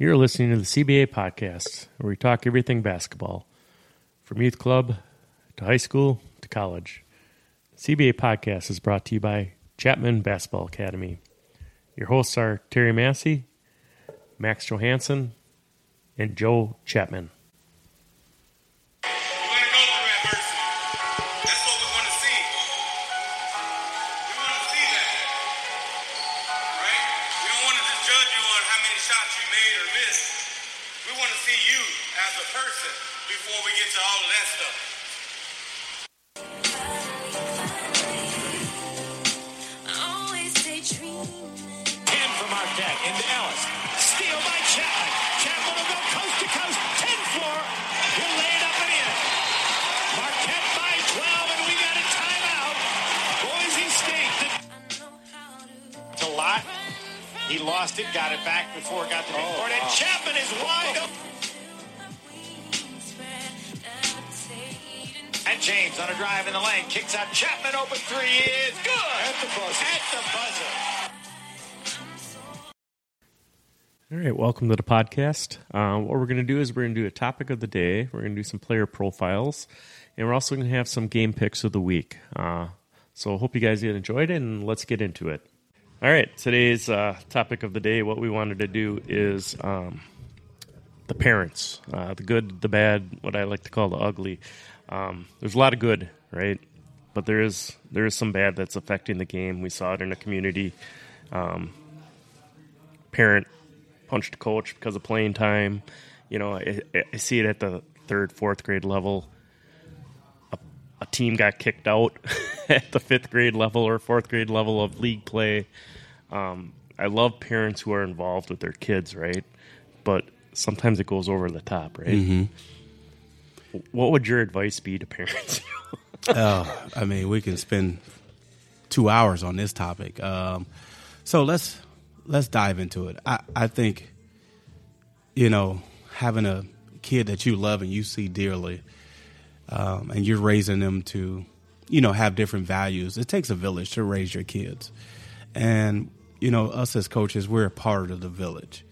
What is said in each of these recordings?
You're listening to the CBA podcast, where we talk everything basketball, from youth club to high school to college. The CBA podcast is brought to you by Chapman Basketball Academy. Your hosts are Terry Massey, Max Johansson, and Joe Chapman. Welcome to the podcast. Um, what we're going to do is we're going to do a topic of the day. We're going to do some player profiles, and we're also going to have some game picks of the week. Uh, so, hope you guys enjoyed it, and let's get into it. All right, today's uh, topic of the day. What we wanted to do is um, the parents, uh, the good, the bad, what I like to call the ugly. Um, there's a lot of good, right? But there is there is some bad that's affecting the game. We saw it in a community. Um, parent punched a coach because of playing time. You know, I, I see it at the third, fourth grade level. A, a team got kicked out at the fifth grade level or fourth grade level of league play. Um, I love parents who are involved with their kids, right? But sometimes it goes over the top, right? What would your advice be to parents? Oh, I mean, we can spend two hours on this topic. Um, so let's let's dive into it. I, I think, you know, having a kid that you love and you see dearly, um, and you're raising them to, you know, have different values. It takes a village to raise your kids, and you know, us as coaches, we're a part of the village,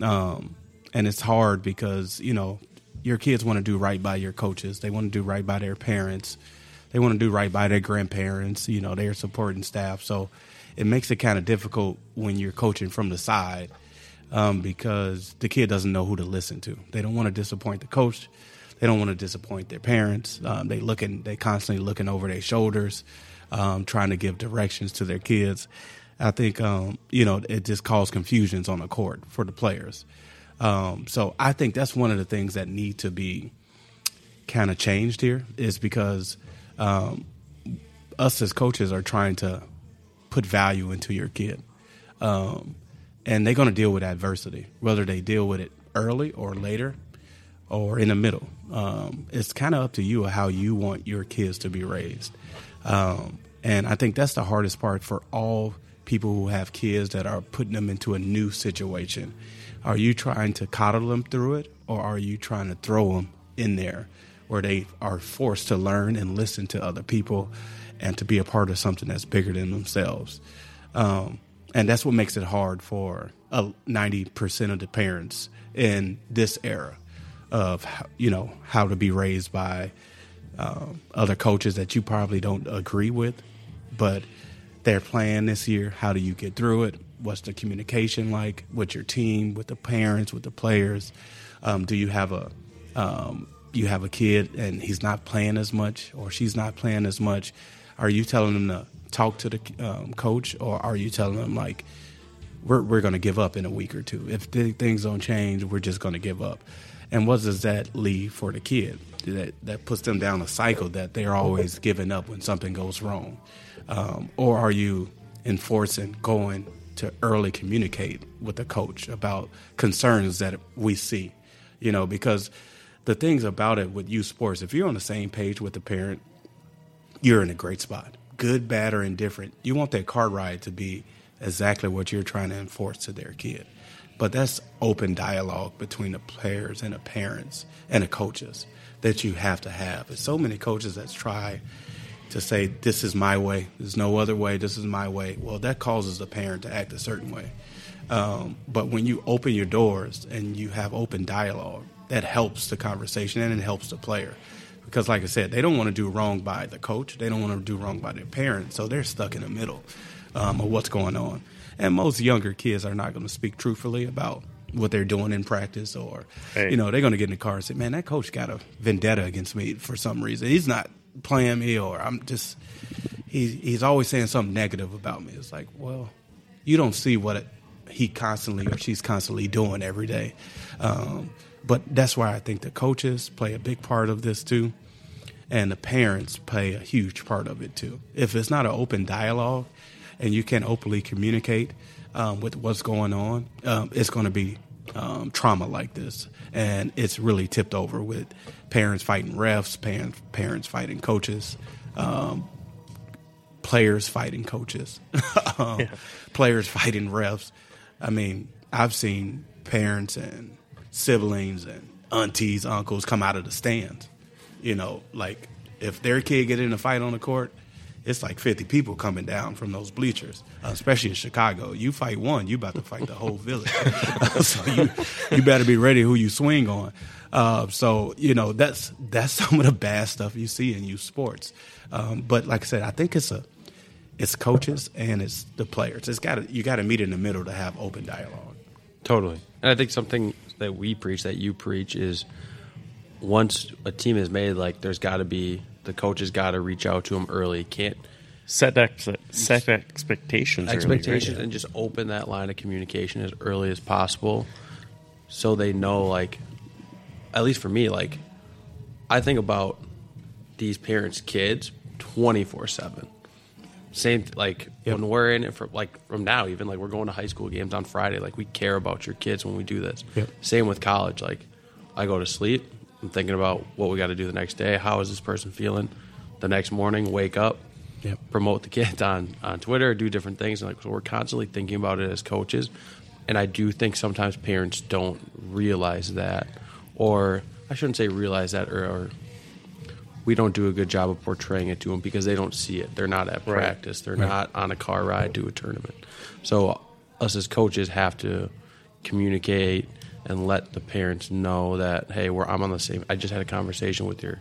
um, and it's hard because you know your kids want to do right by your coaches. They want to do right by their parents. They want to do right by their grandparents, you know, their supporting staff. So it makes it kind of difficult when you're coaching from the side um, because the kid doesn't know who to listen to. They don't want to disappoint the coach. They don't want to disappoint their parents. Um, they looking, they constantly looking over their shoulders, um, trying to give directions to their kids. I think um, you know it just caused confusions on the court for the players. Um, so I think that's one of the things that need to be kind of changed here is because um, us as coaches are trying to put value into your kid. Um, and they're going to deal with adversity, whether they deal with it early or later or in the middle. Um, it's kind of up to you how you want your kids to be raised. Um, and I think that's the hardest part for all people who have kids that are putting them into a new situation. Are you trying to coddle them through it, or are you trying to throw them in there where they are forced to learn and listen to other people and to be a part of something that's bigger than themselves? Um, and that's what makes it hard for uh, 90% of the parents in this era of you know how to be raised by um, other coaches that you probably don't agree with but they're playing this year how do you get through it? What's the communication like with your team with the parents with the players? Um, do you have a um, you have a kid and he's not playing as much or she's not playing as much are you telling them to talk to the um, coach or are you telling them like we're, we're going to give up in a week or two? If th- things don't change we're just going to give up. And what does that leave for the kid? That that puts them down a cycle that they're always giving up when something goes wrong. Um, or are you enforcing going to early communicate with the coach about concerns that we see? You know because the things about it with youth sports if you're on the same page with the parent you're in a great spot good bad or indifferent you want that car ride to be exactly what you're trying to enforce to their kid but that's open dialogue between the players and the parents and the coaches that you have to have. There's so many coaches that try to say, This is my way, there's no other way, this is my way. Well, that causes the parent to act a certain way. Um, but when you open your doors and you have open dialogue, that helps the conversation and it helps the player. Because, like I said, they don't want to do wrong by the coach. They don't want to do wrong by their parents. So they're stuck in the middle um, of what's going on. And most younger kids are not going to speak truthfully about what they're doing in practice, or Right. you know, they're going to get in the car and say, "Man, that coach got a vendetta against me for some reason. He's not playing me, or I'm just he's he's always saying something negative about me." It's like, well, you don't see what it, he constantly or she's constantly doing every day. Um, but that's why I think the coaches play a big part of this too, and the parents play a huge part of it too. If it's not an open dialogue, and you can't openly communicate um, with what's going on, um, it's going to be um, trauma like this, and it's really tipped over with parents fighting refs, parents parents fighting coaches. Um, players fighting coaches, um, players fighting refs. I mean, I've seen parents and siblings and aunties, uncles come out of the stands. You know, like if their kid get in a fight on the court, it's like 50 people coming down from those bleachers, uh, especially in Chicago. You fight one, you about to fight the whole village. so you you better be ready who you swing on. Uh, so you know that's that's some of the bad stuff you see in youth sports. Um, but like I said, I think it's a it's coaches and it's the players. It's got to you got to meet in the middle to have open dialogue. Totally. And I think something that we preach, that you preach, is once a team is made, like there's got to be the coaches got to reach out to them early. Can't Set ex- set expectations. early, right? expectations and just open that line of communication as early as possible, so they know. Like, at least for me, like I think about these parents' kids twenty four seven. Same like Yep. when we're in it for like from now even like we're going to high school games on Friday like we care about your kids when we do this. Yep. Same with college like I go to sleep I'm thinking about what we got to do the next day. How is this person feeling? The next morning, wake up, Yep. promote the kids on on Twitter, do different things. And like so we're constantly thinking about it as coaches. And I do think sometimes parents don't realize that, or I shouldn't say realize that, or, or we don't do a good job of portraying it to them because they don't see it. They're not at Right. practice. They're not on a car ride to a tournament. So us as coaches have to communicate and let the parents know that hey, we're I'm on the same. I just had a conversation with your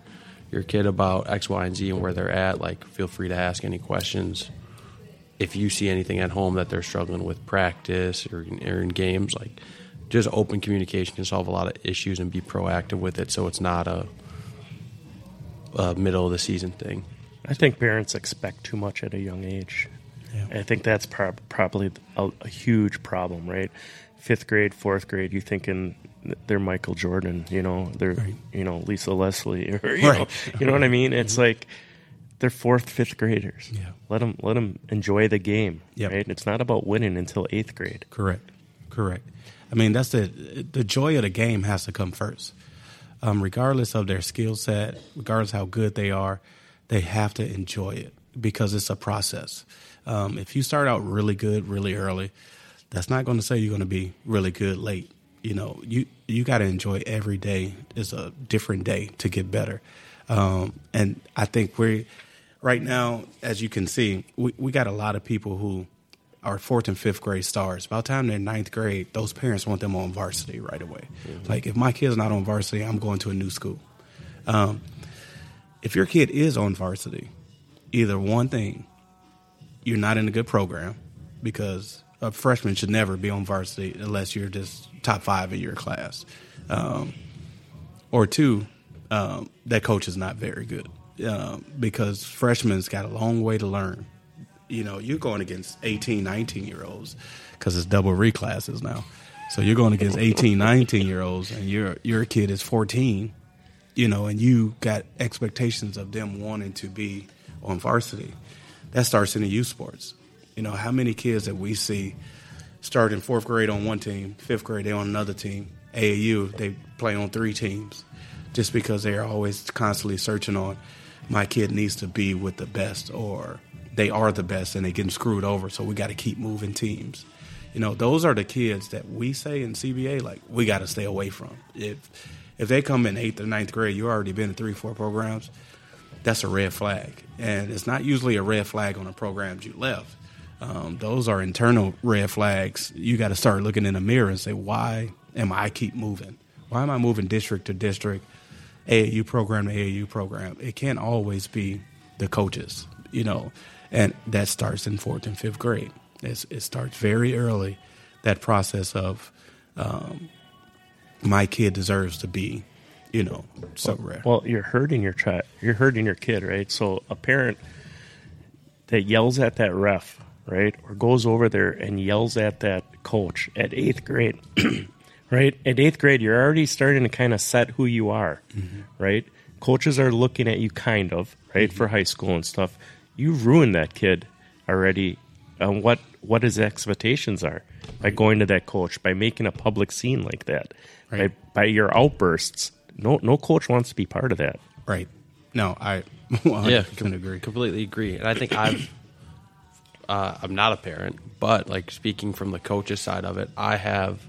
your kid about X, Y, and Z and where they're at. Like, feel free to ask any questions. If you see anything at home that they're struggling with practice or, in- or in games, like just open communication can solve a lot of issues and be proactive with it. So it's not a, a middle of the season thing. I think parents expect too much at a young age. Yeah. I think that's prob- probably a, a huge problem, right? Fifth grade, fourth grade, you thinking they're Michael Jordan, you know, they're Right. you know Lisa Leslie, or you, know, you know what I mean? It's like they're fourth, fifth graders. Yeah. Let them let them enjoy the game, Yep. right? It's not about winning until eighth grade. Correct. Correct. I mean, that's the the joy of the game has to come first. Um, regardless of their skill set, regardless how good they are, they have to enjoy it because it's a process. Um, if you start out really good really early, that's not going to say you're going to be really good late. You know, you you got to enjoy every day It's a different day to get better. Um, and I think we're right now, as you can see, we, we got a lot of people who are fourth and fifth grade stars. By the time they're ninth grade, those parents want them on varsity right away. Like, if my kid's not on varsity, I'm going to a new school. Um, if your kid is on varsity, either one thing, you're not in a good program because a freshman should never be on varsity unless you're just top five in your class. Um, or two, um, that coach is not very good um, because freshmen's got a long way to learn. You know, you're going against 18, 19 year olds because it's double reclasses now. So you're going against 18, 19 year olds, and your your kid is 14. You know, and you got expectations of them wanting to be on varsity. That starts in the youth sports. You know, how many kids that we see start in fourth grade on one team, fifth grade they on another team. AAU they play on three teams, just because they are always constantly searching on my kid needs to be with the best or they are the best and they getting screwed over, so we got to keep moving teams. You know, those are the kids that we say in CBA like we got to stay away from. If if they come in eighth or ninth grade, you already been in three, four programs. That's a red flag, and it's not usually a red flag on the programs you left. Um, those are internal red flags. You got to start looking in the mirror and say, why am I keep moving? Why am I moving district to district, AAU program to AAU program? It can't always be the coaches, you know, and that starts in fourth and fifth grade. It's, it starts very early. That process of um, my kid deserves to be, you know, somewhere. Well, you're hurting your child. You're hurting your kid, right? So a parent that yells at that ref, right, or goes over there and yells at that coach at eighth grade, right? At eighth grade, you're already starting to kind of set who you are, mm-hmm. right? Coaches are looking at you, kind of, right, mm-hmm. for high school and stuff. You ruined that kid already. On what what his expectations are by going to that coach, by making a public scene like that, Right. by by your outbursts. No no coach wants to be part of that. right. No, I 100% yeah, com- agree. Completely agree. And I think I've uh, I'm not a parent, but like speaking from the coach's side of it, I have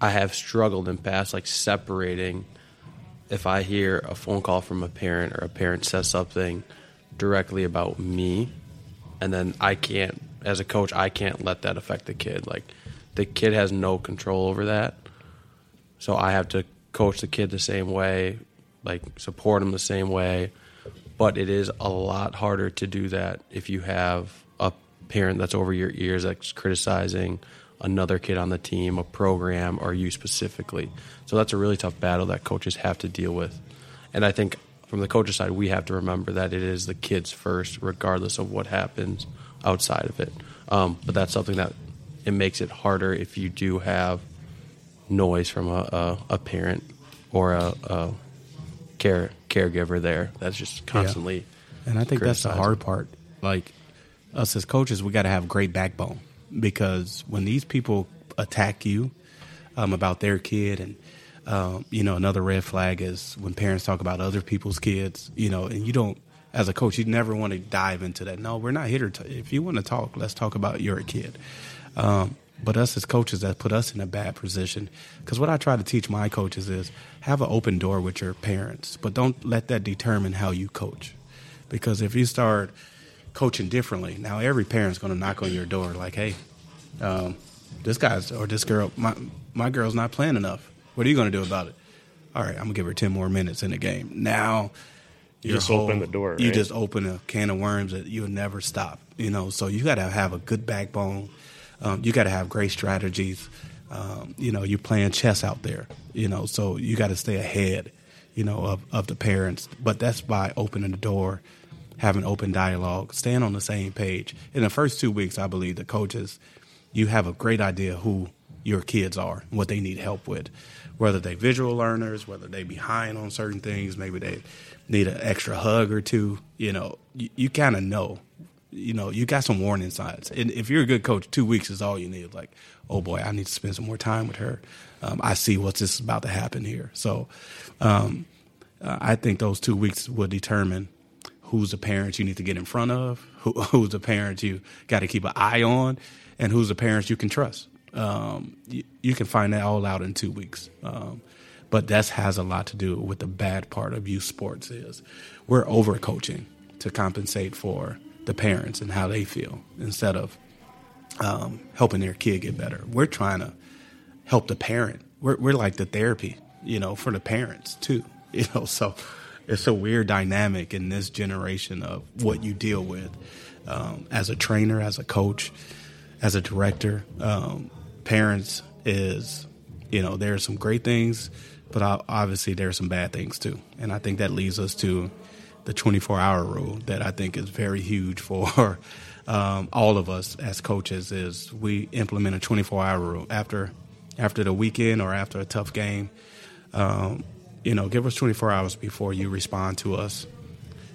I have struggled in past like separating if I hear a phone call from a parent or a parent says something directly about me and then I can't as a coach I can't let that affect the kid. Like the kid has no control over that. So I have to coach the kid the same way, like support him the same way. But it is a lot harder to do that if you have a parent that's over your ears that's criticizing another kid on the team, a program, or you specifically. So that's a really tough battle that coaches have to deal with. And I think from the coach's side, we have to remember that it is the kids first, regardless of what happens outside of it. Um, but that's something that it makes it harder if you do have noise from a, a, a parent or a, a care caregiver there that's just constantly. And I think that's the hard part. Like us as coaches, we got to have great backbone because when these people attack you um, about their kid, and um, you know, another red flag is when parents talk about other people's kids. You know, and you don't, as a coach, you never want to dive into that. No, we're not here to. T- if you want to talk, let's talk about your kid. Um, but us as coaches, that put us in a bad position. Because what I try to teach my coaches is have an open door with your parents, but don't let that determine how you coach. Because if you start coaching differently, now every parent's going to knock on your door like, "Hey, um, this guy's or this girl, my my girl's not playing enough. What are you going to do about it? All right, I'm gonna give her ten more minutes in the game. Now, You just open the door, You just open a can of worms that you'll never stop. You know, so you got to have a good backbone. Um, you got to have great strategies. Um, you know, you're playing chess out there. You know, so you got to stay ahead. You know, of of the parents. But that's by opening the door, having open dialogue, staying on the same page. In the first two weeks, I believe the coaches, you have a great idea who your kids are, what they need help with, whether they visual learners, whether they behind on certain things, maybe they need an extra hug or two. You know, you, you kind of know. You know, you got some warning signs, and if you're a good coach, two weeks is all you need. Like, oh boy, I need to spend some more time with her. Um, I see what's is about to happen here. So, um, uh, I think those two weeks will determine who's the parents you need to get in front of, who, who's the parents you got to keep an eye on, and who's the parents you can trust. Um, you, you can find that all out in two weeks. Um, but that has a lot to do with the bad part of youth sports is we're overcoaching to compensate for the parents and how they feel instead of um, helping their kid get better. We're trying to help the parent. We're, we're like the therapy, you know, for the parents too. You know, so it's a weird dynamic in this generation of what you deal with um, as a trainer, as a coach, as a director. Um, parents is, you know, there are some great things, but obviously there are some bad things too. And I think that leads us to the 24 hour rule that I think is very huge for um, all of us as coaches is we implement a 24 hour rule after after the weekend or after a tough game. Um, you know, give us 24 hours before you respond to us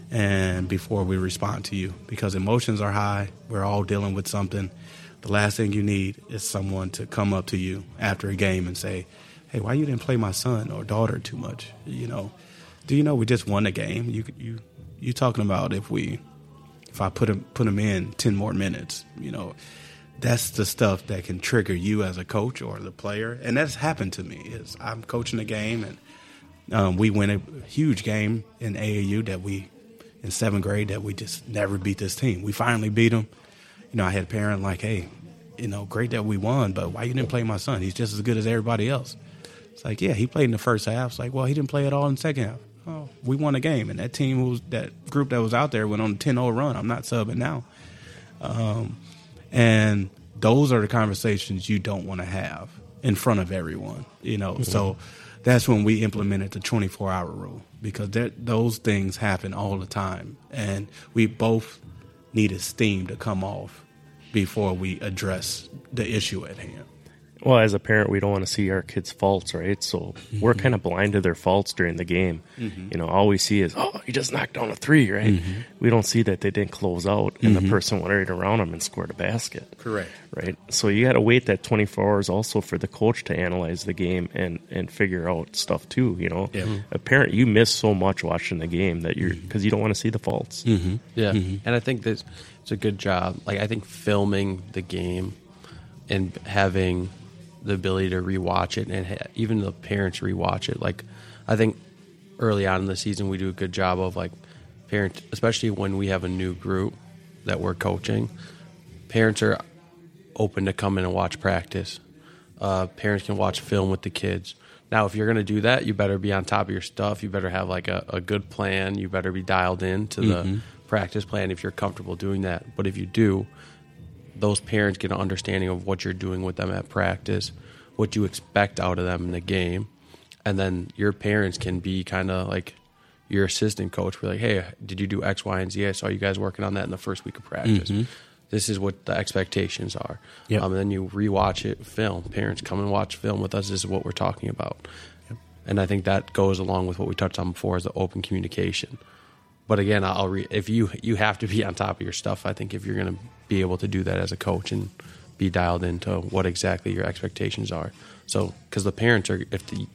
and before we respond to you because emotions are high. We're all dealing with something. The last thing you need is someone to come up to you after a game and say, "Hey, why you didn't play my son or daughter too much?" You know, do you know we just won the game? You you you talking about if we if I put him put him in 10 more minutes, you know, that's the stuff that can trigger you as a coach or the player. And that's happened to me. Is I'm coaching a game and um, we win a huge game in AAU that we in seventh grade that we just never beat this team. We finally beat them, you know, I had a parent like, hey, you know, great that we won, but why you didn't play my son? He's just as good as everybody else. It's like, yeah, he played in the first half. It's like, well, he didn't play at all in the second half. Oh, we won a game, and that team was that group that was out there went on a 10-0 run. I'm not subbing now. Um, and those are the conversations you don't want to have in front of everyone, you know. So that's when we implemented the 24 hour rule because that, those things happen all the time. And we both needed steam to come off before we address the issue at hand. Well, as a parent, we don't want to see our kids' faults, right? So we're mm-hmm. kind of blind to their faults during the game. Mm-hmm. You know, all we see is, oh, he just knocked down a three, right? Mm-hmm. We don't see that they didn't close out and the person went right around them and scored a basket. Correct. Right. So you got to wait that 24 hours also for the coach to analyze the game and, and figure out stuff too. You know, Yeah. a parent, you miss so much watching the game that you're, because you don't want to see the faults. Yeah, and I think that it's a good job. Like I think filming the game and having the ability to rewatch it, and ha- even the parents rewatch it. Like I think early on in the season, we do a good job of like parents, especially when we have a new group that we're coaching. Parents are open to come in and watch practice. Uh, parents can watch film with the kids. Now, if you're going to do that, you better be on top of your stuff. You better have like a, a good plan. You better be dialed in to the practice plan if you're comfortable doing that. But if you do, those parents get an understanding of what you're doing with them at practice, what you expect out of them in the game, and then your parents can be kind of like your assistant coach. Be like, hey, did you do X, Y, and Z? I saw you guys working on that in the first week of practice. This is what the expectations are. Yep. Um, and then you rewatch it, film. Parents come and watch film with us. This is what we're talking about. And I think that goes along with what we touched on before, is the open communication. But again, I'll re- if you you have to be on top of your stuff. I think if you're going to be able to do that as a coach and be dialed into what exactly your expectations are. So because the parents are if the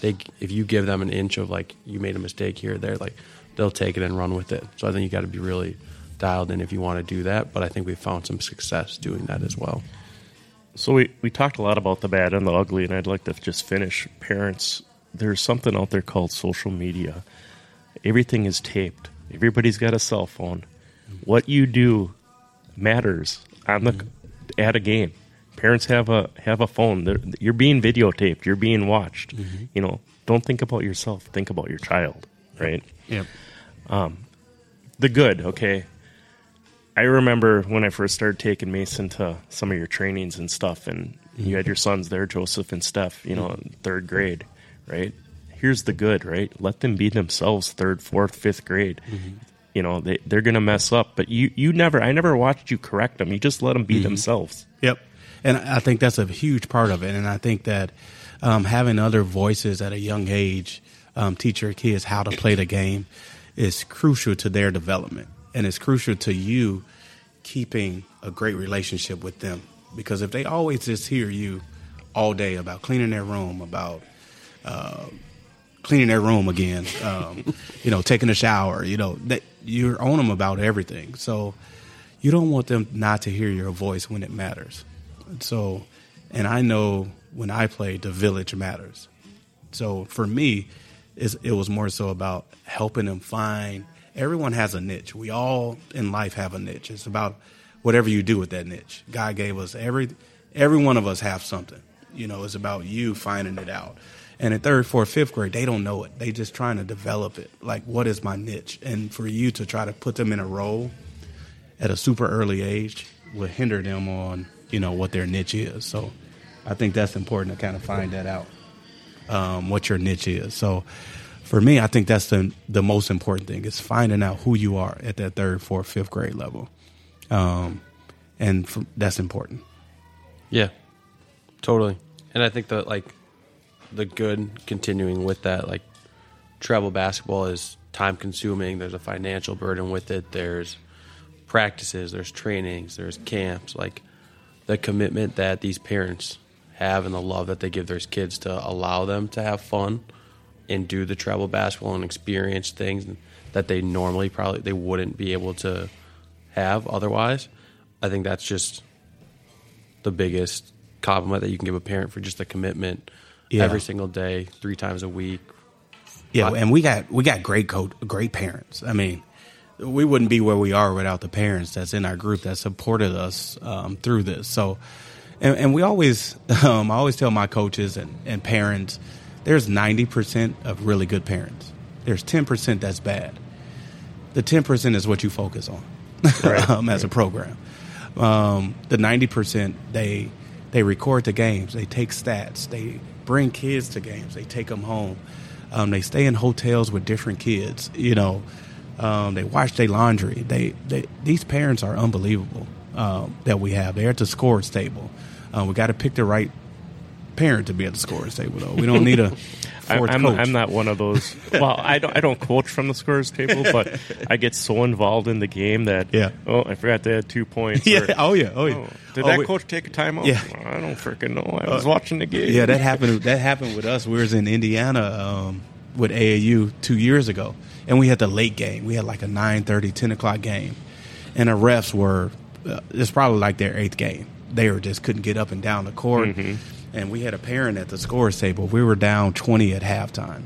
they if you give them an inch of like you made a mistake here, they're like they'll take it and run with it. So I think you got to be really dialed in if you want to do that. But I think we've found some success doing that as well. So we, we talked a lot about the bad and the ugly, and I'd like to just finish. Parents, there's something out there called social media. Everything is taped. Everybody's got a cell phone. What you do matters on the mm-hmm. at a game. Parents have a have a phone. They're, you're being videotaped. You're being watched. Mm-hmm. You know, don't think about yourself. Think about your child. Right Yep. Um, the good, okay. I remember when I first started taking Mason to some of your trainings and stuff, and you had mm-hmm. your sons there, Joseph and Steph, you know, in third grade, right? Here's the good, right? Let them be themselves third, fourth, fifth grade. You know, they, they're going to mess up, but you, you never, I never watched you correct them. You just let them be themselves. Yep. And I think that's a huge part of it. And I think that um, having other voices at a young age um, teach your kids how to play the game is crucial to their development. And it's crucial to you keeping a great relationship with them. Because if they always just hear you all day about cleaning their room, about uh, cleaning their room again, um, you know, taking a shower, you know, that you're on them about everything. So you don't want them not to hear your voice when it matters. So, and I know when I play, the village matters. So for me, it was more so about helping them find. Everyone has a niche. We all in life have a niche. It's about whatever you do with that niche. God gave us every. Every one of us have something. You know, it's about you finding it out. And in third, fourth, fifth grade, they don't know it. They just trying to develop it. Like, what is my niche? And for you to try to put them in a role at a super early age will hinder them on you know what their niche is. So I think that's important to kind of find that out um, what your niche is. So for me, I think that's the the most important thing is finding out who you are at that third, fourth, fifth grade level, um, and for, that's important. Yeah, totally. And I think that like the good continuing with that, like travel basketball is time consuming. There's a financial burden with it. There's practices. There's trainings. There's camps. Like the commitment that these parents have and the love that they give their kids to allow them to have fun and do the travel basketball and experience things that they normally probably they wouldn't be able to have otherwise. I think that's just the biggest compliment that you can give a parent for just the commitment Yeah. every single day, three times a week. Yeah, and we got we got great coach, great parents. I mean, we wouldn't be where we are without the parents that's in our group that supported us um, through this. So, and, and we always, um, I always tell my coaches and, and parents, there's 90% of really good parents. There's 10% that's bad. The 10% is what you focus on um, as a program. Um, the 90%, they, they record the games, they take stats, they bring kids to games, they take them home. Um, they stay in hotels with different kids, you know. Um, they wash their laundry. They, they these parents are unbelievable um, that we have. They're at the scores table. Uh, we got to pick the right parent to be at the scores table, though. We don't need a fourth I'm, coach. I'm not one of those. Well, I don't. I don't coach from the scorers table, but I get so involved in the game that Yeah. Oh, I forgot they had two points. yeah. Oh yeah. Oh yeah. oh, did Oh, that we- coach take a timeout? Yeah. I don't freaking know. I was watching the game. Yeah, that happened. That happened with us. We was in Indiana um, with AAU two years ago, and we had the late game. We had like a 9:30, 10 o'clock game, and the refs were. Uh, it's probably like their eighth game. They were just couldn't get up and down the court, and we had a parent at the scores table. We were down 20 at halftime,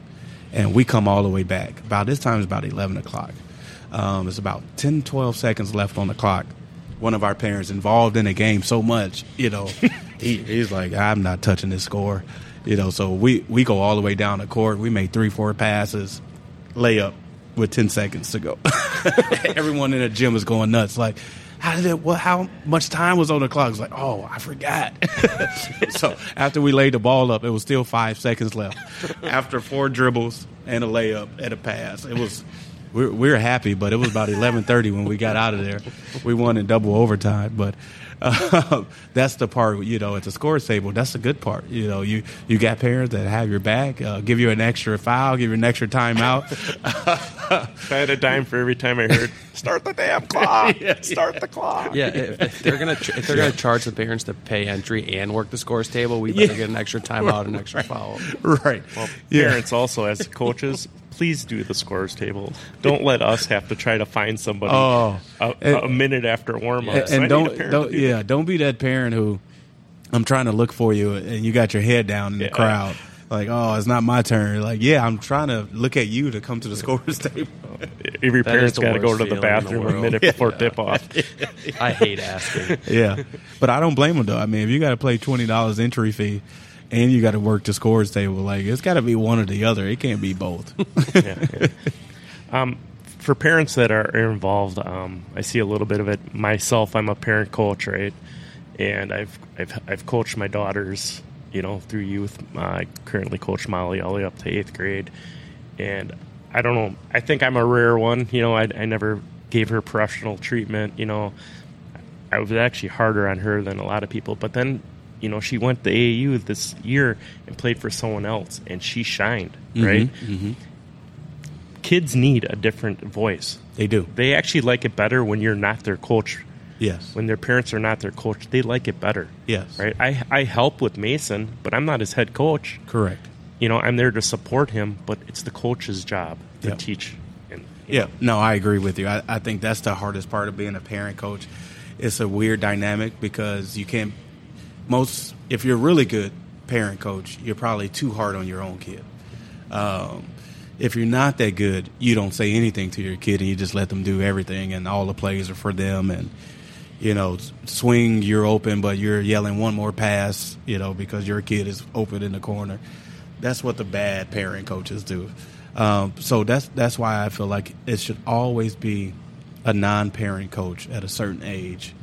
and we come all the way back. About this time, it's about 11 o'clock. Um, it's about 10, 12 seconds left on the clock. One of our parents involved in the game so much, you know, he, he's like, I'm not touching this score, you know. So we we go all the way down the court. We made three, four passes, layup with 10 seconds to go. Everyone in the gym is going nuts. Like, how did it? What? How much time was on the clock? It's like, oh, I forgot. so after we laid the ball up, it was still five seconds left. After four dribbles and a layup and a pass, it was. We were, we were happy, but it was about eleven thirty when we got out of there. We won in double overtime, but uh, that's the part you know at the scores table. That's the good part. You know, you you got parents that have your back, uh, give you an extra foul, give you an extra timeout. I had a dime for every time I heard "Start the damn clock! Start the clock!" Yeah, if, if they're gonna ch- if they're gonna charge the parents to pay entry and work the scores table, we better Yeah. get an extra timeout, and an extra foul. right. Well, Yeah. parents also as coaches, please do the scores table. Don't let us have to try to find somebody Oh. a, And- a minute after warm and, ups. and don't, don't yeah, don't be that parent who I'm trying to look for you and you got your head down in the Yeah. crowd. Like, oh, it's not my turn. Like, yeah, I'm trying to look at you to come to the scores table. Every That parent's is got to go to the feeling in the bathroom a world. minute before tip off. I hate asking. yeah, but I don't blame them though. I mean, if you got to pay twenty dollars entry fee and you got to work the scores table, like it's got to be one or the other. It can't be both. yeah, yeah. Um, for parents that are involved, um, I see a little bit of it myself. I'm a parent coach, right? And I've I've I've coached my daughters, you know, through youth. Uh, I currently coach Molly all the way up to eighth grade, and I don't know. I think I'm a rare one. You know, I, I never gave her professional treatment. You know, I was actually harder on her than a lot of people. But then, you know, she went to AAU this year and played for someone else, and she shined, mm-hmm, right? Mm-hmm. Kids need a different voice. they do. They actually like it better when you're not their coach. Yes. When their parents are not their coach, they like it better. Yes. Right? I, I help with Mason, but I'm not his head coach. Correct. You know, I'm there to support him, but it's the coach's job to Yeah. teach. And, Yeah, know, no, I agree with you. I, I think that's the hardest part of being a parent coach. It's a weird dynamic because you can't. Most, if you're a really good parent coach, you're probably too hard on your own kid. Um, if you're not that good, you don't say anything to your kid and you just let them do everything, and all the plays are for them. And you know, swing, you're open, but you're yelling one more pass, you know, because your kid is open in the corner. That's what the bad parent coaches do. Um, so that's that's why I feel like it should always be a non-parent coach at a certain age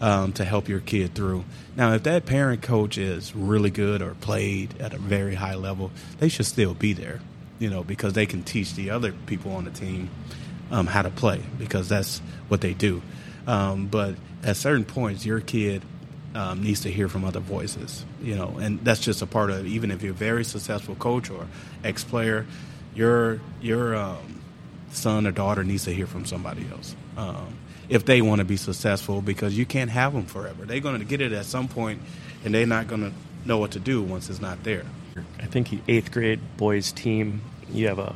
um, to help your kid through. Now, if that parent coach is really good or played at a very high level, they should still be there, you know, because they can teach the other people on the team um, how to play because that's what they do. Um, but at certain points, your kid um, needs to hear from other voices, you know, and that's just a part of it. Even if you're a very successful coach or ex-player, your your um, son or daughter needs to hear from somebody else um, if they want to be successful because you can't have them forever. They're going to get it at some point, and they're not going to know what to do once it's not there. I think eighth grade boys team, you have a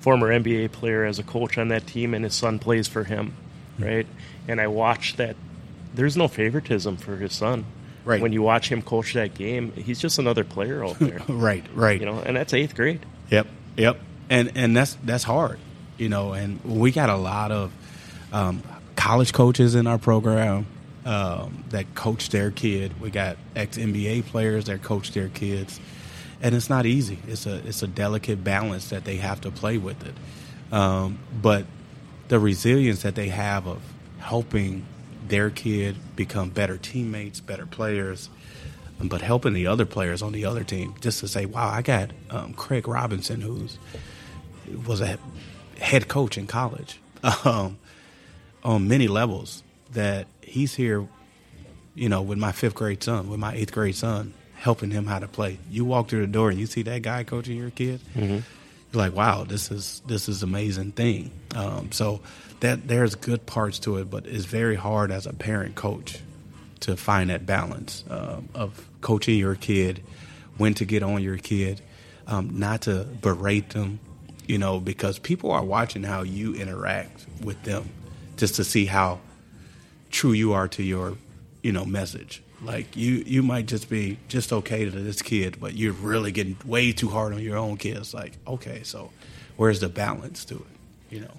former NBA player as a coach on that team, and his son plays for him, hmm. right? And I watched that. There's no favoritism for his son. Right. When you watch him coach that game, he's just another player out there. Right, right. you know, and that's eighth grade. Yep, yep. And and that's that's hard. You know, and we got a lot of um, college coaches in our program um, that coach their kid. We got ex NBA players that coach their kids, and it's not easy. It's a it's a delicate balance that they have to play with it. Um, but the resilience that they have of helping their kid become better teammates, better players, but helping the other players on the other team just to say, "Wow, I got um, Craig Robinson, who's was a head coach in college um, on many levels. That he's here, you know, with my fifth grade son, with my eighth grade son, helping him how to play. You walk through the door and you see that guy coaching your kid. You're like, wow, this is this is amazing thing. Um, so that there's good parts to it, but it's very hard as a parent coach to find that balance um, of coaching your kid, when to get on your kid, um, not to berate them, you know, because people are watching how you interact with them, just to see how true you are to your, you know, message. Like you, you might just be just okay to this kid, but you're really getting way too hard on your own kids. Like, okay, so where's the balance to it? You know.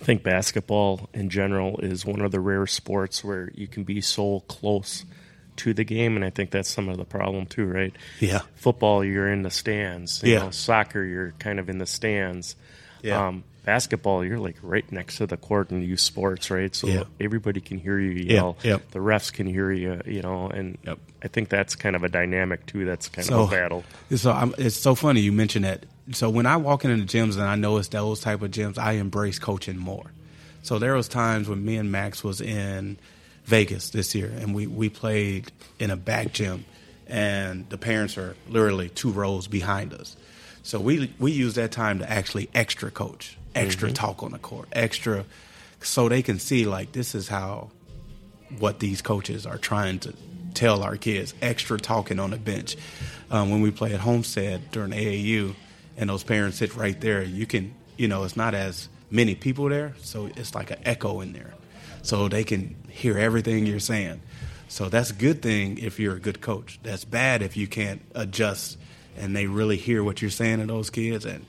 I think basketball in general is one of the rare sports where you can be so close to the game, and I think that's some of the problem too, right? Yeah. Football, you're in the stands. You Yeah. know, soccer, you're kind of in the stands. Yeah. Um, basketball, you're like right next to the court in youth sports, right? So Yeah. everybody can hear you Yeah, yell. yep. The refs can hear you, you know, and Yep. I think that's kind of a dynamic too. That's kind so of a battle. So I'm, it's so funny you mentioned that. So when I walk into the gyms and I know it's those type of gyms, I embrace coaching more. So there was times when me and Max was in Vegas this year, and we we played in a back gym, and the parents are literally two rows behind us. So we we use that time to actually extra coach, extra talk on the court, extra, so they can see like this is how what these coaches are trying to tell our kids. Extra talking on the bench. Um, when we play at Homestead during AAU, and those parents sit right there, you can, you know, it's not as many people there, so it's like an echo in there, so they can hear everything you're saying. So that's a good thing if you're a good coach. That's bad if you can't adjust and they really hear what you're saying to those kids and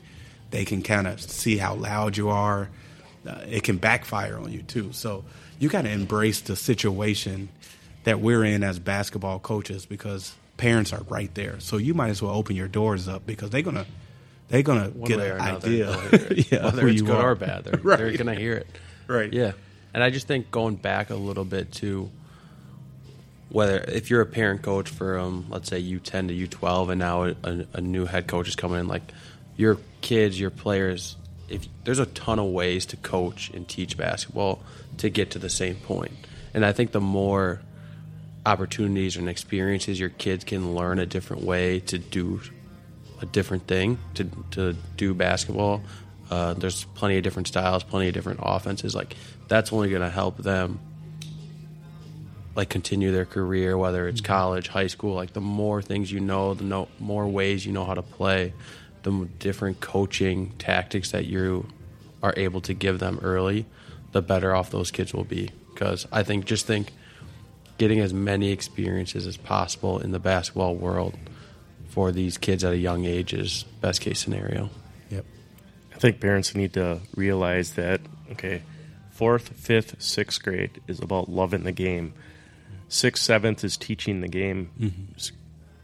they can kind of see how loud you are. Uh, it can backfire on you too. So you got to embrace the situation that we're in as basketball coaches because parents are right there. So you might as well open your doors up because they're gonna they're gonna One get an another, idea. yeah, whether it's you good are. or bad, they're, Right. they're gonna hear it. Right. Yeah, and I just think going back a little bit to whether if you're a parent coach for um, let's say U10 to U12, and now a, a, a new head coach is coming in, like your kids, your players. If there's a ton of ways to coach and teach basketball to get to the same point, and I think the more opportunities and experiences your kids can learn a different way to do a different thing to to do basketball. Uh, there's plenty of different styles, plenty of different offenses. Like that's only going to help them like continue their career, whether it's college, high school. Like the more things you know, the no, more ways you know how to play, the different coaching tactics that you are able to give them early, the better off those kids will be. Because I think just think getting as many experiences as possible in the basketball world for these kids at a young age is best case scenario. Yep. I think parents need to realize that okay, fourth, fifth, sixth grade is about loving the game. Sixth, seventh is teaching the game, mm-hmm. s-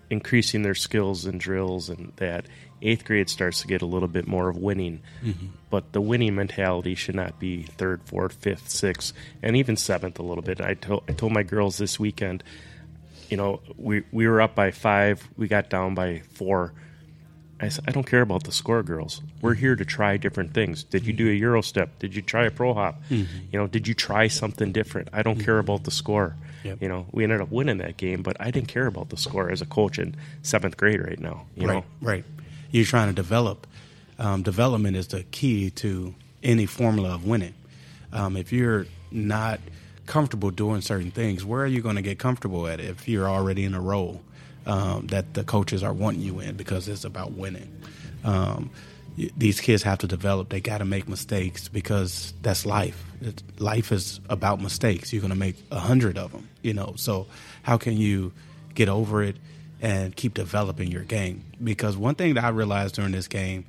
increasing their skills and drills, and that. Eighth grade starts to get a little bit more of winning, mm-hmm. but the winning mentality should not be third, fourth, fifth, sixth, and even seventh a little bit. I told I told my girls this weekend, you know, we we were up by five, we got down by four. I said, I don't care about the score, girls. We're here to try different things. Did you do a Euro step? Did you try a pro hop? Mm-hmm. You know, did you try something different? I don't care mm-hmm. about the score. Yep. You know, we ended up winning that game, but I didn't care about the score as a coach in seventh grade right now. You right, know, right. You're trying to develop. Um, development is the key to any formula of winning. Um, if you're not comfortable doing certain things, where are you going to get comfortable at if you're already in a role um, that the coaches are wanting you in because it's about winning? Um, these kids have to develop. They got to make mistakes because that's life. Life is about mistakes. You're going to make a hundred of them, you know. So how can you get over it and keep developing your game? Because one thing that I realized during this game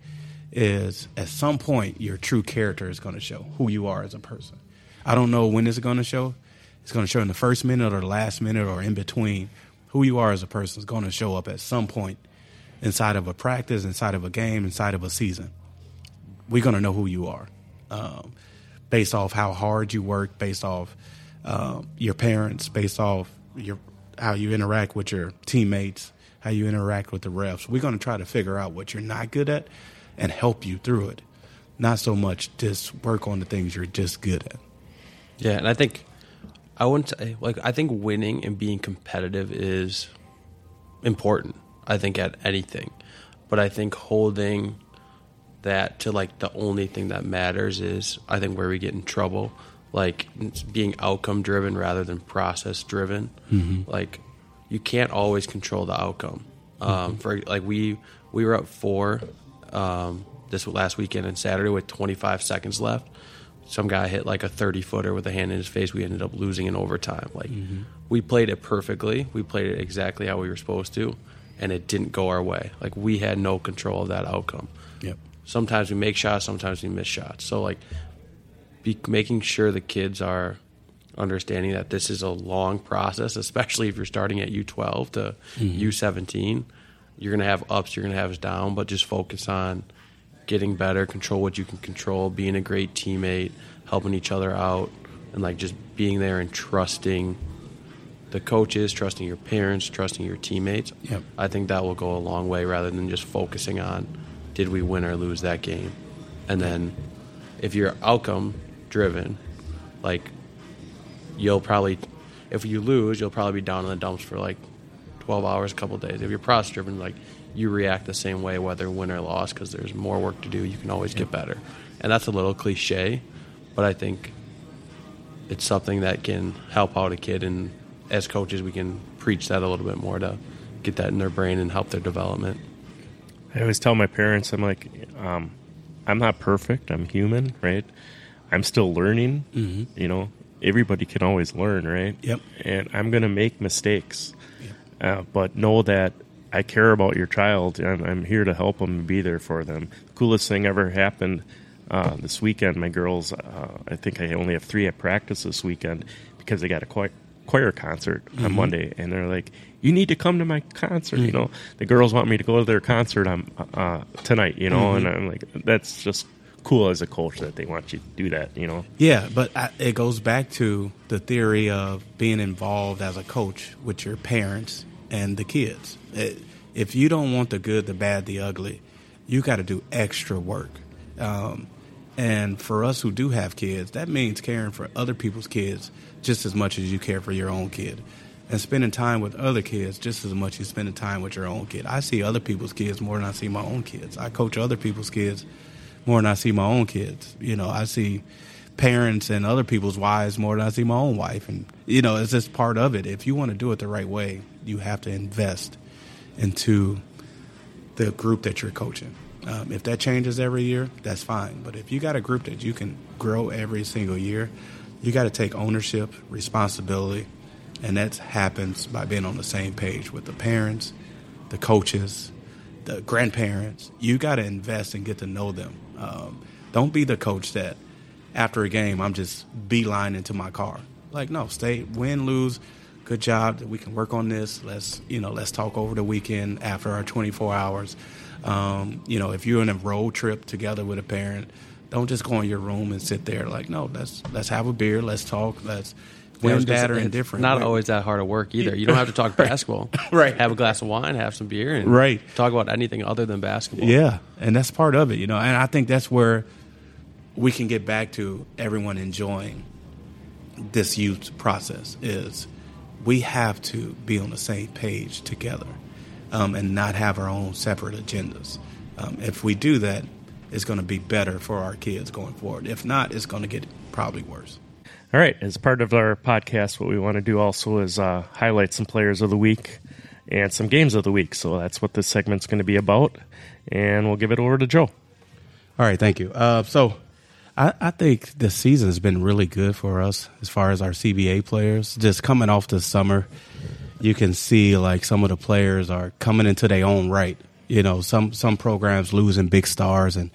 is at some point your true character is going to show who you are as a person. I don't know when it's going to show. It's going to show in the first minute or the last minute or in between. Who you are as a person is going to show up at some point inside of a practice, inside of a game, inside of a season. We're going to know who you are um, based off how hard you work, based off uh, your parents, based off your how you interact with your teammates, how you interact with the refs. We're going to try to figure out what you're not good at and help you through it. Not so much just work on the things you're just good at. Yeah, and I think I wouldn't say like I think winning and being competitive is important. I think at anything, but I think holding that to like the only thing that matters is I think where we get in trouble. Like being outcome driven rather than process driven. Like you can't always control the outcome. Um, For like we we were up four um, this last weekend and Saturday with 25 seconds left. Some guy hit like a 30 footer with a hand in his face. We ended up losing in overtime. Like we played it perfectly. We played it exactly how we were supposed to, and it didn't go our way. Like we had no control of that outcome. Yep. Sometimes we make shots, sometimes we miss shots. So like be making sure the kids are understanding that this is a long process, especially if you're starting at U12 to mm-hmm. U17. You're going to have ups, you're going to have down, but just focus on getting better, control what you can control, being a great teammate, helping each other out, and like just being there and trusting the coaches, trusting your parents, trusting your teammates. Yep. I think that will go a long way rather than just focusing on did we win or lose that game. And then if you're outcome driven, like you'll probably if you lose, you'll probably be down in the dumps for like 12 hours, a couple of days. If you're process driven, like you react the same way whether win or loss because there's more work to do. You can always get better, and that's a little cliche, but I think it's something that can help out a kid. And as coaches, we can preach that a little bit more to get that in their brain and help their development. I always tell my parents, I'm like, um, I'm not perfect. I'm human, right? I'm still learning. You know, everybody can always learn, right? Yep. And I'm going to make mistakes, uh, but know that I care about your child and I'm here to help them and be there for them. coolest thing ever happened uh, this weekend. My girls, uh, I think I only have three at practice this weekend because they got a choir, choir concert on Monday, and they're like, "You need to come to my concert." You know, the girls want me to go to their concert on uh, tonight. You know, and I'm like, that's just cool as a coach that they want you to do that. You know, Yeah, but I, it goes back to the theory of being involved as a coach with your parents and the kids. It, if you don't want the good, the bad, the ugly, you got to do extra work. Um, and for us who do have kids, that means caring for other people's kids just as much as you care for your own kid. And spending time with other kids just as much as spending time with your own kid. I see other people's kids more than I see my own kids. I coach other people's kids more than I see my own kids. You know, I see parents and other people's wives more than I see my own wife. And, you know, it's just part of it. If you want to do it the right way, you have to invest into the group that you're coaching. Um, if that changes every year, that's fine. But if you got a group that you can grow every single year, you got to take ownership, responsibility, and that happens by being on the same page with the parents, the coaches, the grandparents. You got to invest and get to know them. Um, don't be the coach that after a game I'm just beeline into my car. Like no, stay, win, lose. Good job. We can work on this. Let's you know, let's talk over the weekend after our 24 hours. Um, you know, if you're in a road trip together with a parent, don't just go in your room and sit there. Like no, let's let's have a beer. Let's talk. Let's Yeah, was bad, or say, it's indifferent. Not Wait. always that hard of work either. You don't have to talk basketball. Right. Have a glass of wine, have some beer, and Right. talk about anything other than basketball. Yeah, and that's part of it, you know. And I think that's where we can get back to everyone enjoying this youth process is we have to be on the same page together um, and not have our own separate agendas. Um, if we do that, it's going to be better for our kids going forward. If not, it's going to get probably worse. All right, as part of our podcast, what we want to do also is uh, highlight some players of the week and some games of the week. So that's what this segment's going to be about. And we'll give it over to Joe. All right, thank you. Uh, so, I, I think this season has been really good for us as far as our CBA players. Just coming off the summer, you can see like some of the players are coming into their own right You know, some some programs losing big stars, and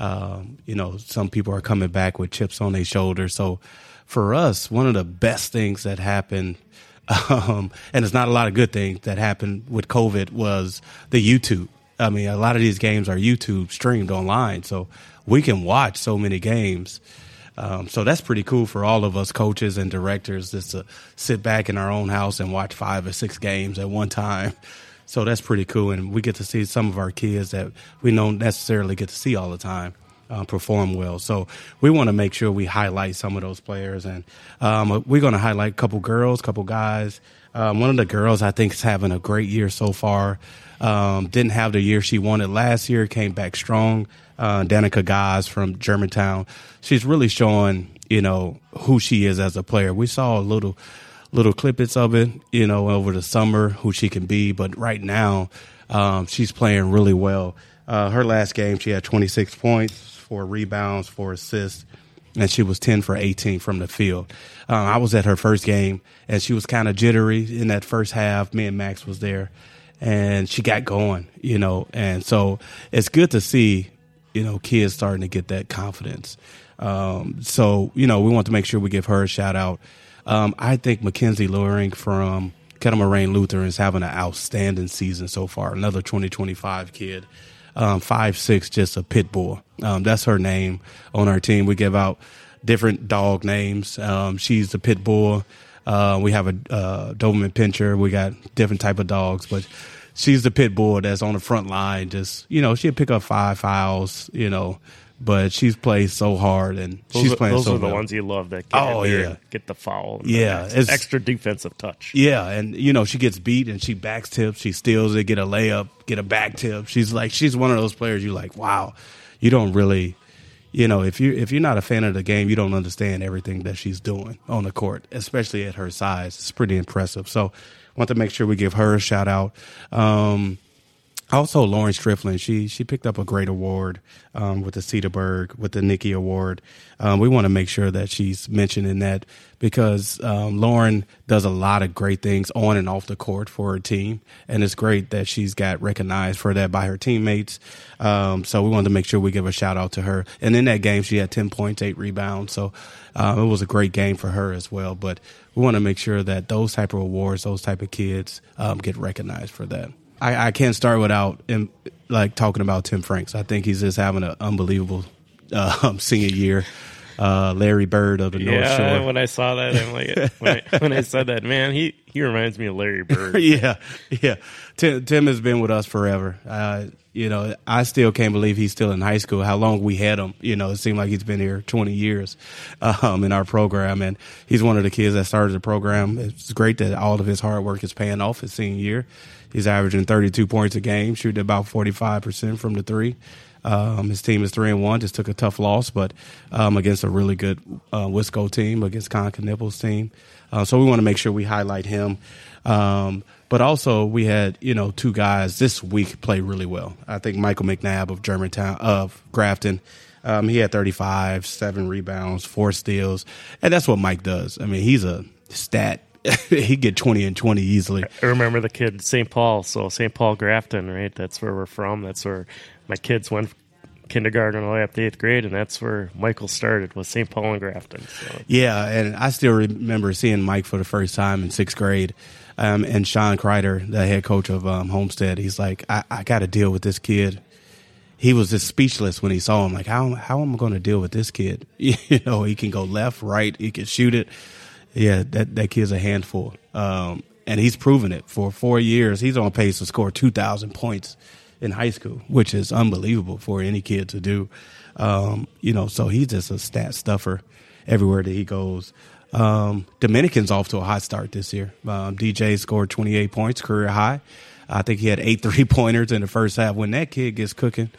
um, you know, some people are coming back with chips on their shoulders. So, for us, one of the best things that happened, um, and it's not a lot of good things that happened with COVID, was the YouTube. I mean, a lot of these games are YouTube streamed online, so we can watch so many games. Um, so that's pretty cool for all of us coaches and directors just to sit back in our own house and watch five or six games at one time. So that's pretty cool, and we get to see some of our kids that we don't necessarily get to see all the time uh, perform well. So we want to make sure we highlight some of those players, and um, we're going to highlight a couple girls, a couple guys. Um, one of the girls I think is having a great year so far. Um, didn't have the year she wanted last year. Came back strong. Uh, Danica Gaz from Germantown. She's really showing you know who she is as a player. We saw a little little clippets of it, you know, over the summer, who she can be. But right now, um, she's playing really well. Uh, her last game, she had 26 points, four rebounds, four assists, and she was 10 for 18 from the field. Um, I was at her first game, and she was kind of jittery in that first half. Me and Max was there, and she got going, you know. And so it's good to see, you know, kids starting to get that confidence. Um, so, you know, we want to make sure we give her a shout out. Um, I think Mackenzie Luring from Kettle Moraine Lutheran is having an outstanding season so far. Another 2025 kid, um, five six, just a pit bull. Um, that's her name on our team. We give out different dog names. Um, she's the pit bull. Uh, we have a uh, Doberman Pinscher. We got different type of dogs, but she's the pit bull that's on the front line. Just you know, she'll pick up five fouls. You know, but she's played so hard and Those, she's are, playing those so are the well. ones you love that get Oh, yeah. get the foul. and Yeah, the it's- extra defensive touch. Yeah, and you know she gets beat and she backs tips, she steals it, get a layup, get a back tip. She's like she's one of those players you like, wow, you don't really, you know, if you if you're not a fan of the game, you don't understand everything that she's doing on the court, especially at her size. It's pretty impressive. So, want to make sure we give her a shout out. Um, also, Lauren Strickland, she she picked up a great award um, with the Cedarburg, with the Nikki Award. Um, we want to make sure that she's mentioned in that because um, Lauren does a lot of great things on and off the court for her team, and it's great that she's got recognized for that by her teammates. Um, so we wanted to make sure we give a shout out to her. And in that game, she had ten points, eight rebounds. So uh, it was a great game for her as well. But we want to make sure that those type of awards, those type of kids, um, get recognized for that. I, I can't start without him, like talking about Tim Franks. I think he's just having an unbelievable uh, senior year. Uh, Larry Bird of the North Yeah, Shore. when I saw that, I'm like, when I, when I said that, man, he he reminds me of Larry Bird. yeah, yeah. Tim, Tim has been with us forever. Uh, you know, I still can't believe he's still in high school. How long we had him? You know, it seemed like he's been here 20 years um, in our program, and he's one of the kids that started the program. It's great that all of his hard work is paying off his senior year. He's averaging 32 points a game, shooting about 45 percent from the three. Um, his team is three and one. Just took a tough loss, but um, against a really good uh, Wisco team, against Kon Knueppel's team. Uh, so we want to make sure we highlight him. Um, but also, we had you know two guys this week play really well. I think Michael McNabb of Germantown of Grafton. Um, he had 35, seven rebounds, four steals, and that's what Mike does. I mean, he's a stat. he get 20 and 20 easily. I remember the kid St. Paul, so St. Paul Grafton, right? That's where we're from. That's where my kids went kindergarten all the way up to eighth grade, and that's where Michael started was St. Paul and Grafton. So Yeah, and I still remember seeing Mike for the first time in sixth grade. Um, and Sean Kreider, the head coach of um, Homestead, he's like, I, I got to deal with this kid. He was just speechless when he saw him. Like, how how am I going to deal with this kid? You know, he can go left, right, he can shoot it. Yeah, that that kid's a handful, um, and he's proven it for four years. He's on pace to score two thousand points in high school, which is unbelievable for any kid to do. Um, you know, so he's just a stat stuffer everywhere that he goes. Um, Dominican's off to a hot start this year. Um, DJ scored 28 points, career high. I think he had eight three pointers in the first half. When that kid gets cooking,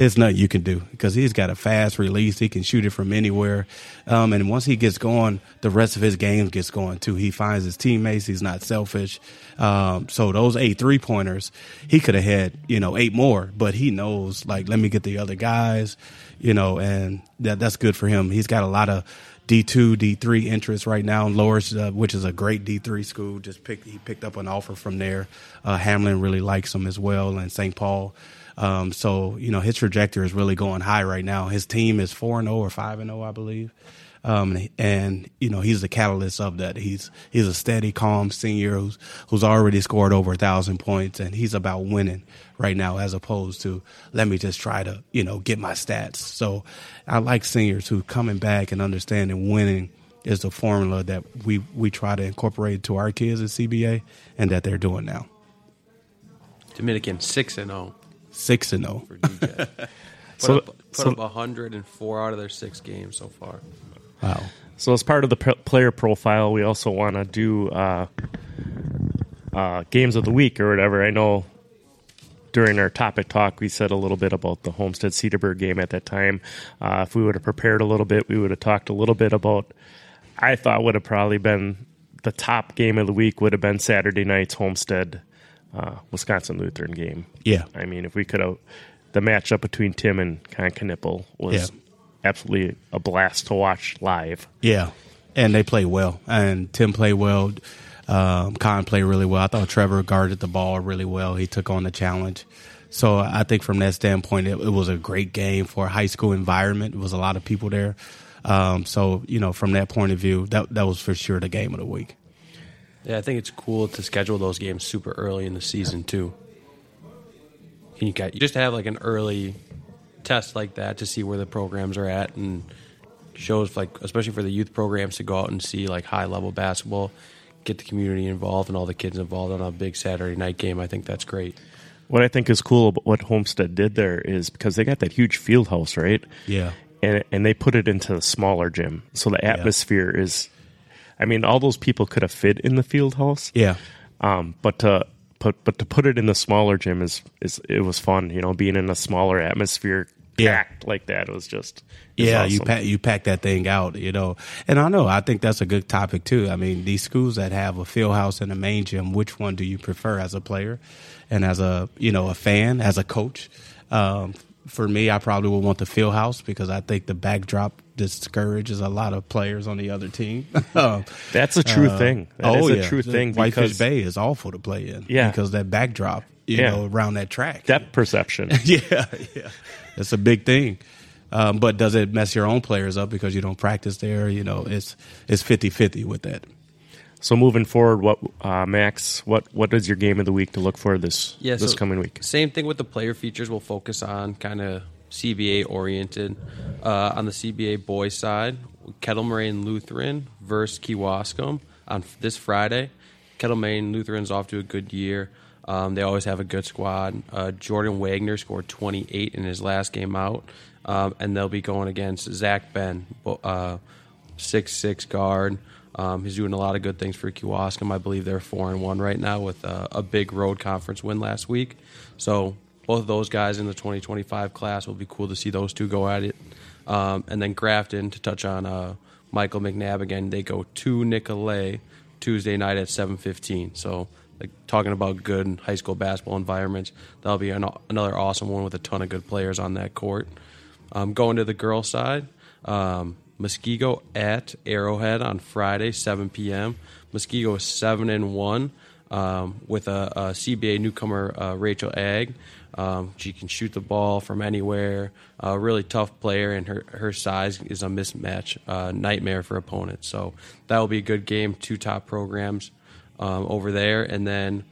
there's nothing you can do because he's got a fast release. He can shoot it from anywhere. Um, and once he gets going, the rest of his game gets going too. He finds his teammates. He's not selfish. Um, so those eight three pointers, he could have had, you know, eight more, but he knows like, let me get the other guys, you know, and that, that's good for him. He's got a lot of D two, D three interest right now. Loras, uh, which is a great D three school, just picked he picked up an offer from there. Uh, Hamline really likes him as well, and St. Paul. Um, so you know his trajectory is really going high right now. His team is four and zero or five and zero, I believe. Um, and you know he's the catalyst of that. He's he's a steady, calm senior who's who's already scored over a thousand points, and he's about winning right now, as opposed to let me just try to you know get my stats. So I like seniors who coming back and understanding winning is the formula that we we try to incorporate to our kids at CBA, and that they're doing now. Dominican six and zero Six and zero. for DJ. put So- up, put so- up 104 out of their six games so far. Wow. So as part of the p- player profile, we also want to do uh, uh, games of the week or whatever. I know during our topic talk, we said a little bit about the Homestead Cedarburg game at that time. Uh, if we would have prepared a little bit, we would have talked a little bit about. I thought would have probably been the top game of the week would have been Saturday night's Homestead uh, Wisconsin Lutheran game. Yeah. I mean, if we could have the matchup between Tim and Kon Knueppel was Yeah. absolutely a blast to watch live. Yeah, and they play well. And Tim played well. Um, Kon played really well. I thought Trevor guarded the ball really well. He took on the challenge. So I think from that standpoint, it, it was a great game for a high school environment. It was a lot of people there. Um, so you know, from that point of view, that that was for sure the game of the week. Yeah, I think it's cool to schedule those games super early in the season too. And you got you just have like an early test like that to see where the programs are at and shows like especially for the youth programs to go out and see like high level basketball, get the community involved and all the kids involved on a big Saturday night game. I think that's great. What I think is cool about what Homestead did there is because they got that huge field house, right? Yeah, And and they put it into the smaller gym, so the atmosphere is. I mean, all those people could have fit in the field house. yeah, Um, but to put but to put it in the smaller gym is is it was fun. You know, being in a smaller atmosphere, Yeah. packed like that was just it was yeah. You awesome. pack you pack that thing out, you know. And I know I think that's a good topic too. I mean, these schools that have a field house and a main gym, which one do you prefer as a player, and as a you know a fan, as a coach? Um, for me, I probably would want the field house because I think the backdrop discourages a lot of players on the other team. um, That's a true thing. That is oh a yeah, true The thing Whitefish because Bay is awful to play in. Yeah. because that backdrop, you Yeah. know, around that track. depth perception. yeah, yeah, it's a big thing. Um, but does it mess your own players up because you don't practice there? You know, it's it's 50-50 with that. So moving forward, what uh, Max? What what is your game of the week to look for this Yeah, this so coming week? Same thing with the player features. We'll focus on kind of CBA oriented. Uh, on the CBA boys side, Kettle Moraine Lutheran versus Kewaskum on this Friday. Kettle Moraine Lutheran's off to a good year. Um, they always have a good squad. Uh, Jordan Wagner scored 28 in his last game out, um, and they'll be going against Zach Ben, uh, six six guard. Um, he's doing a lot of good things for Kewaskum. I believe they're four and one right now with uh, a big road conference win last week. So both of those guys in the 2025 class will be cool to see those two go at it. Um, and then Grafton to touch on uh, Michael McNabb again. They go to Nicolet Tuesday night at 7:15. So like talking about good high school basketball environments, that'll be an, another awesome one with a ton of good players on that court. Um, going to the girls' side, um, Muskego at Arrowhead on Friday, 7 p.m. Muskego is seven and one um, with a, a CBA newcomer, uh, Rachel Agg. Um, she can shoot the ball from anywhere. A really tough player, and her her size is a mismatch uh, nightmare for opponents. So that will be a good game. Two top programs um, over there, and then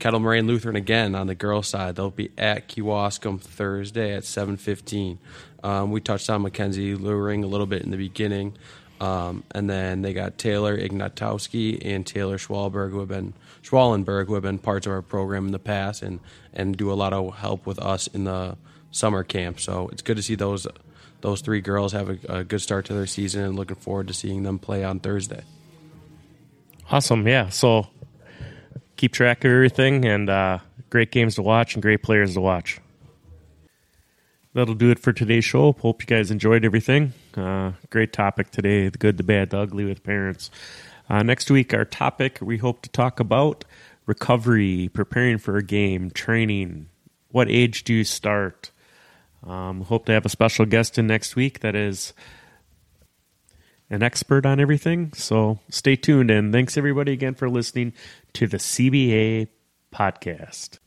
Kettle Moraine Lutheran again on the girls' side. They'll be at Kewaskum Thursday at 7:15. Um, we touched on Mackenzie Luring a little bit in the beginning, um, and then they got Taylor Ignatowski and Taylor Schwalberg, who have been Schwallenberg, who have been parts of our program in the past, and and do a lot of help with us in the summer camp. So it's good to see those those three girls have a, a good start to their season, and looking forward to seeing them play on Thursday. Awesome, yeah. So keep track of everything, and uh, great games to watch and great players to watch. That'll do it for today's show. Hope you guys enjoyed everything. Uh, great topic today: the good, the bad, the ugly with parents. Uh, next week, our topic we hope to talk about recovery, preparing for a game, training. What age do you start? Um, hope to have a special guest in next week. That is an expert on everything. So stay tuned. And thanks everybody again for listening to the CBA podcast.